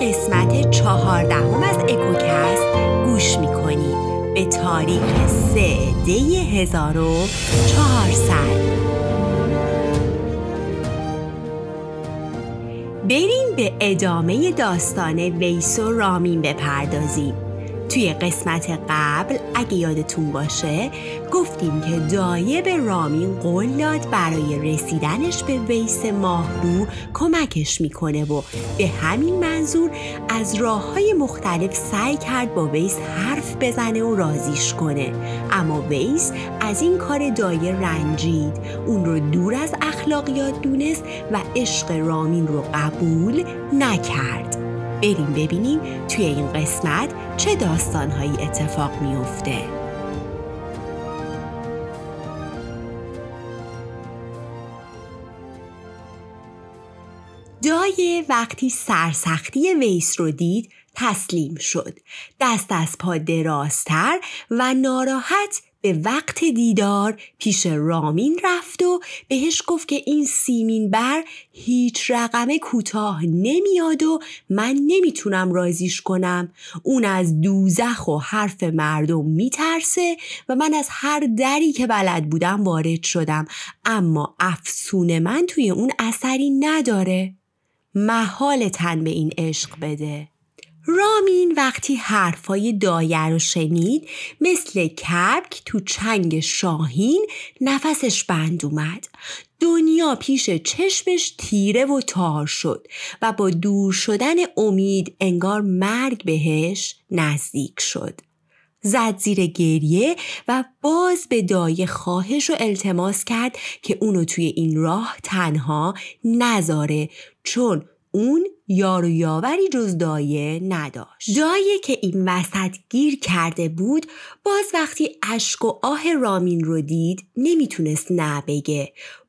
قسمت چهاردهم از اکوکست گوش می‌کنید به تاریخ سه دی 1400 بریم به ادامه داستان ویس و رامین بپردازیم. توی قسمت قبل اگه یادتون باشه گفتیم که دایه به رامین قول داد برای رسیدنش به ویس ماهرو کمکش می‌کنه و به همین منظور از راه های مختلف سعی کرد با ویس حرف بزنه و رازیش کنه. اما ویس از این کار دایه رنجید. اون رو دور از اخلاقیات دونست و عشق رامین رو قبول نکرد. بریم ببینیم توی این قسمت چه داستانهایی اتفاق میافته. دایه وقتی سرسختی ویس رو دید تسلیم شد دست از پا درازتر و ناراحت به وقت دیدار پیش رامین رفت و بهش گفت که این سیمین بر هیچ رقم کوتاه نمیاد و من نمی‌تونم رازیش کنم. اون از دوزخ و حرف مردم میترسه و من از هر دری که بلد بودم وارد شدم. اما افسون من توی اون اثری نداره. محال تن به این عشق بده. رامین وقتی حرفای دایه رو شنید مثل کبک تو چنگ شاهین نفسش بند اومد. دنیا پیش چشمش تیره و تار شد و با دور شدن امید انگار مرگ بهش نزدیک شد. زد زیر گریه و باز به دایه خواهش و التماس کرد که اونو توی این راه تنها نذاره چون اون یار و یاوری جز دایه نداشت. دایه که این وسط گیر کرده بود باز وقتی اشک و آه رامین رو دید نمی‌تونست نه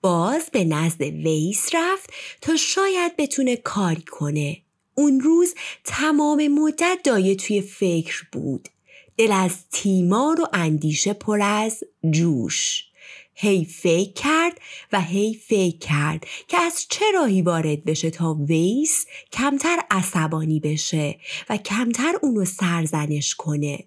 باز به نزد ویس رفت تا شاید بتونه کاری کنه. اون روز تمام مدت دایه توی فکر بود. دل از تیمار و اندیشه پر از جوش. هی فکر کرد و هی فکر کرد که از چه راهی وارد بشه تا ویس کمتر عصبانی بشه و کمتر اونو سرزنش کنه.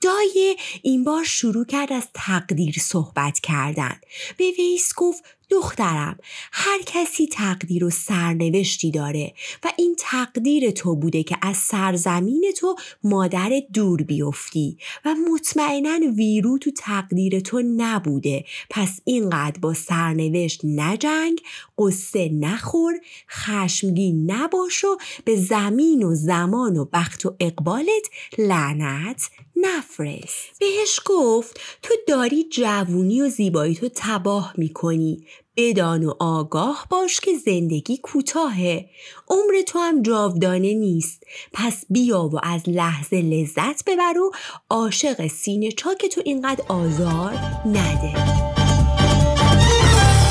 دایه این بار شروع کرد از تقدیر صحبت کردن. به ویس گفت دخترم هر کسی تقدیر و سرنوشتی داره و این تقدیر تو بوده که از سرزمین تو مادر دور بیفتی و مطمئنا ویرو تو تقدیر تو نبوده. پس اینقدر با سرنوشت نجنگ قصه نخور خشمگین نباش و به زمین و زمان و بخت و اقبالت لعنت نفرست. بهش گفت تو داری جوونی و زیبایی تو تباه می‌کنی. بدان و آگاه باش که زندگی کوتاهه عمر تو هم جاودانه نیست. پس بیا و از لحظه لذت ببر و عاشق سینه چاک تو اینقدر آزار نده.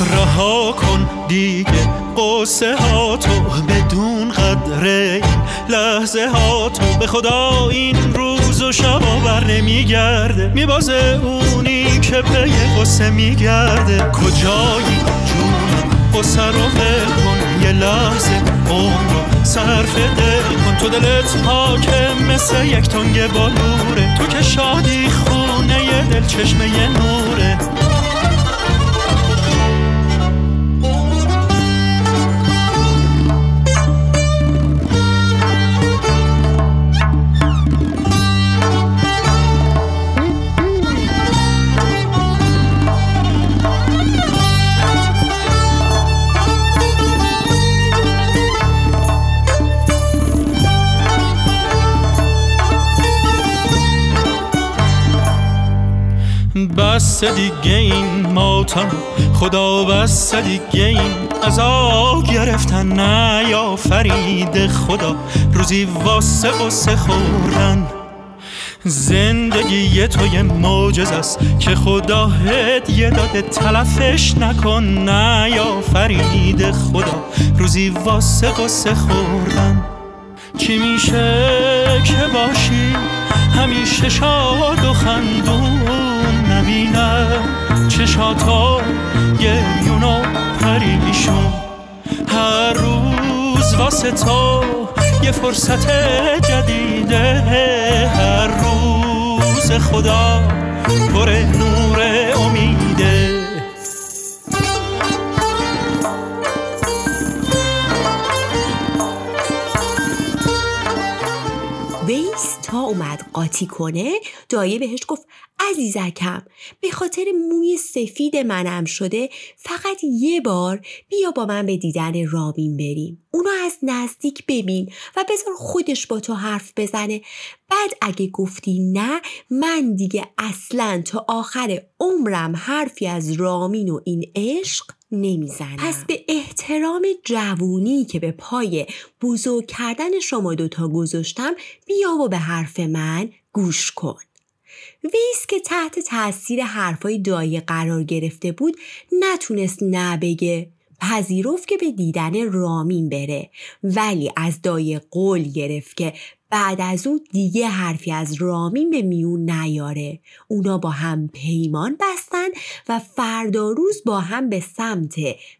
رها کن دیگه قصه ها تو بدون قدره لحظه ها تو. به خدا این روز و شبا بر نمیگرده میبازه اونی که پی قصه میگرده. کجایی؟ جون قصه رو کن یه لحظه عمر رو صرف دل کن تو دلت پاکه مثل یک تنگ بالوره. تو که شادی خونه یه دل چشمه نوره. بس دیگه این ماتم خدا بس دیگه این عذاب گرفتن نه یا فرید خدا. روزی واسه قصه خوردن زندگی تو یه معجز است که خدا هدیه داده تلفش نکن نه یا فرید خدا. روزی واسه قصه خوردن چی میشه که باشی؟ همیشه شاد و خندون. نبینم چشاتا گریون و پریشون هر روز واسه تو یه فرصت جدیده. هر روز خدا پر نور امیده. ویس تا اومد قاطی کنه دایه بهش گفت عزیزکم به خاطر موی سفید منم شده فقط یه بار بیا با من به دیدن رامین بریم. اونو از نزدیک ببین و بذار خودش با تو حرف بزنه. بعد اگه گفتی نه من دیگه اصلا تا آخر عمرم حرفی از رامین و این عشق نمی‌زنم. پس به احترام جوونی که به پای بزرگ کردن شما دوتا گذاشتم بیا و به حرف من گوش کن. ویس که تحت تاثیر حرفای دایه قرار گرفته بود نتونست نبگه پذیرفت که به دیدن رامین بره. ولی از دایه قول گرفت که بعد از اون دیگه حرفی از رامین به میون نیاره. اونا با هم پیمان بستن و فردا روز با هم به سمت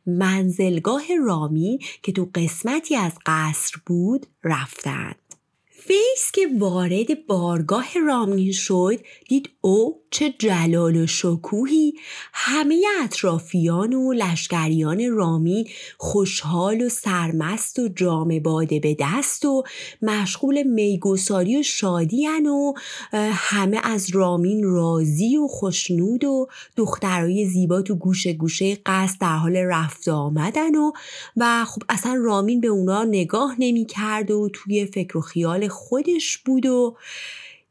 منزلگاه رامین که تو قسمتی از قصر بود رفتن. ویس که وارد بارگاه رامین شد دید او چه جلال و شکوهی. همه اطرافیان و لشکریان رامین خوشحال و سرمست و جام باده به دست و مشغول میگساری و شادی و همه از رامین راضی و خوشنود و دخترای زیبا تو گوشه گوشه قصد در حال رفت آمدن و و خب اصلا رامین به اونا نگاه نمی کرد و توی فکر و خیال خودش بود و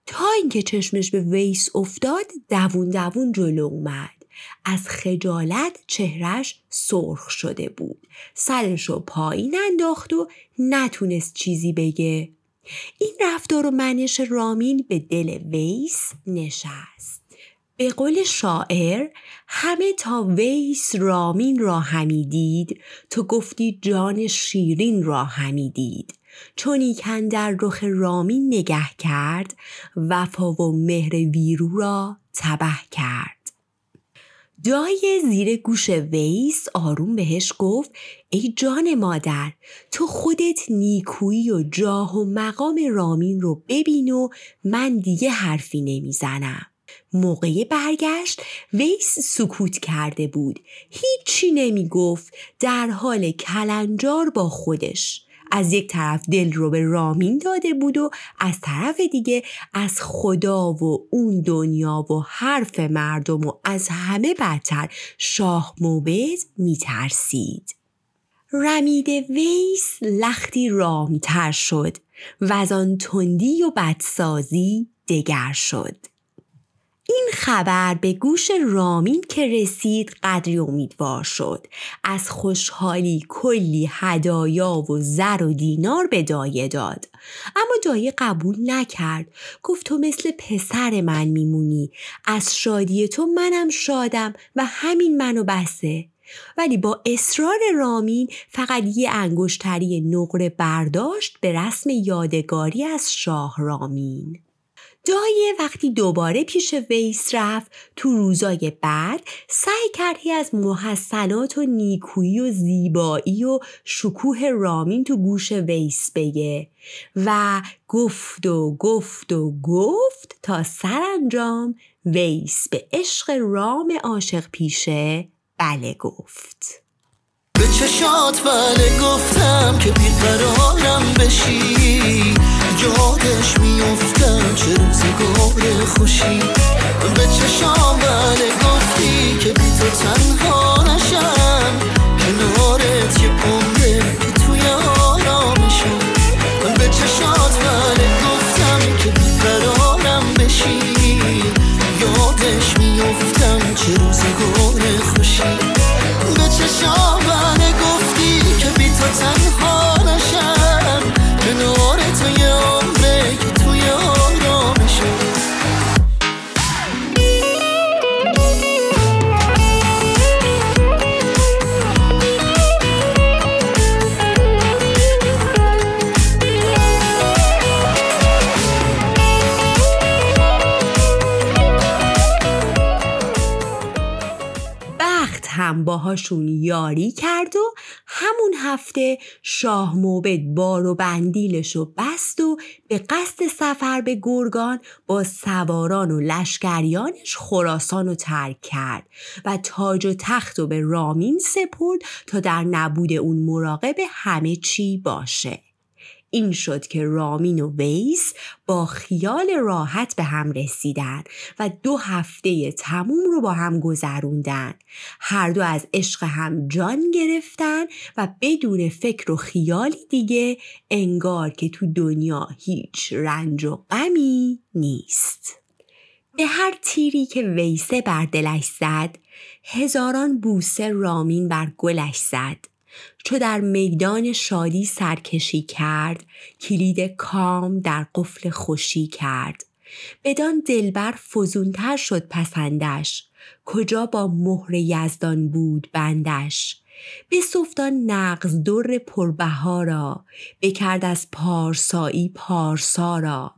تا اینکه چشمش به ویس افتاد دوون دوون جلو اومد. از خجالت چهرش سرخ شده بود. سرش رو پایین انداخت و نتونست چیزی بگه. این رفتار و منش رامین به دل ویس نشست. به قول شاعر همه تا ویس رامین را همی دید تو گفتی جان شیرین را همی دید چون در رخ رامین نگه کرد وفا و مهر ویرو را تبه کرد. دای زیر گوش ویس آروم بهش گفت ای جان مادر تو خودت نیکویی و جاه و مقام رامین رو ببین و من دیگه حرفی نمی‌زنم. موقع برگشت ویس سکوت کرده بود. هیچی نمی گفت در حال کلنجار با خودش. از یک طرف دل رو به رامین داده بود و از طرف دیگه از خدا و اون دنیا و حرف مردم و از همه بدتر شاه موبز میترسید. رمید ویس لختی رامتر شد و از آن تندی و بدسازی دگر شد. این خبر به گوش رامین که رسید قدری امیدوار شد. از خوشحالی کلی هدایا و زر و دینار به دایه داد. اما دایه قبول نکرد. گفت تو مثل پسر من میمونی. از شادی تو منم شادم و همین منو بسه. ولی با اصرار رامین فقط یه انگشتری نقره برداشت به رسم یادگاری از شاه رامین. دایه وقتی دوباره پیش ویس رفت تو روزای بعد سعی کردی از محسنات و نیکویی و زیبایی و شکوه رامین تو گوش ویس بگه و گفت و گفت و گفت تا سرانجام ویس به عشق رام عاشق پیشه بله گفت. به چشات بله گفتم که بیقرارم بشی یادش میفتم باهاشون یاری کرد و همون هفته شاه موبد بار و بندیلش و بست و به قصد سفر به گرگان با سواران و لشکریانش خراسان رو ترک کرد و تاج و تخت و به رامین سپرد تا در نبود اون مراقب همه چی باشه. این شد که رامین و ویس با خیال راحت به هم رسیدن و دو هفته تموم رو با هم گذروندن. هر دو از عشق هم جان گرفتن و بدون فکر و خیالی دیگه انگار که تو دنیا هیچ رنج و غمی نیست. به هر تیری که ویسه بر دلش زد هزاران بوسه رامین بر گلش زد. چو در میدان شادی سرکشی کرد کلید کام در قفل خوشی کرد. بدان دلبر فزونتر شد پسندش کجا با مهر یزدان بود بندش. بسفتان نقز در پربها را بکرد از پارسایی پارسا را.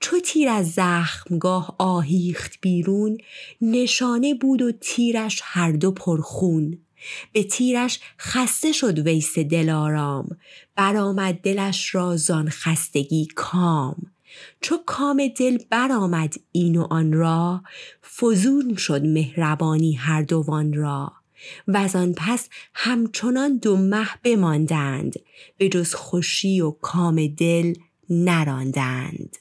چو تیر از زخمگاه آهیخت بیرون نشانه بود و تیرش هر دو پرخون. به تیرش خسته شد ویس دلارام برآمد دلش را زان خستگی کام. چو کام دل برآمد این و آن را فزون شد مهربانی هر دوان را. و آن پس همچنان دو مه بماندند به جز خوشی و کام دل نراندند.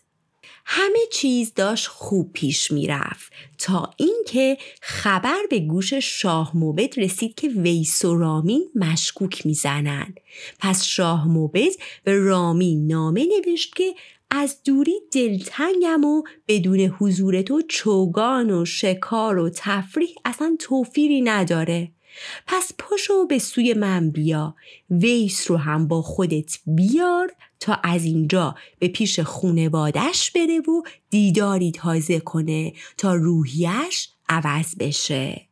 همه چیز داشت خوب پیش می‌رفت تا اینکه خبر به گوش شاه موبد رسید که ویس و رامین مشکوک می‌زنند. پس شاه موبد به رامین نامه نوشت که از دوری دلتنگم و بدون حضور تو چوگان و شکار و تفریح اصلا توفیری نداره. پس پشو به سوی من بیا. ویس رو هم با خودت بیار تا از اینجا به پیش خونوادش بره و دیداری تازه کنه تا روحیش عوض بشه.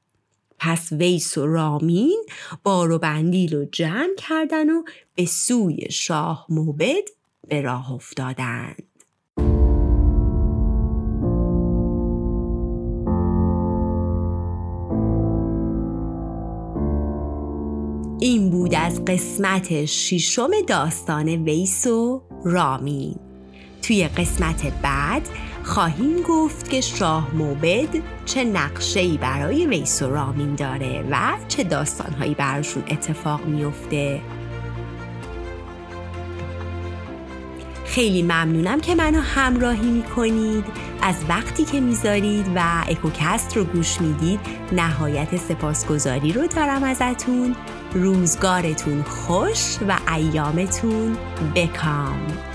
پس ویس و رامین بار و بندیل و جمع کردن و به سوی شاه موبد به راه افتادند قسمت ششم داستان ویس و رامین توی قسمت بعد خواهیم گفت که شاه موبد چه نقشه‌ای برای ویس و رامین داره و چه داستانهایی براشون اتفاق میفته خیلی ممنونم که منو همراهی می‌کنید. از وقتی که می‌ذارید و اکوکست رو گوش می‌دید نهایت سپاسگزاری رو دارم ازتون. روزگارتون خوش و ایامتون بکام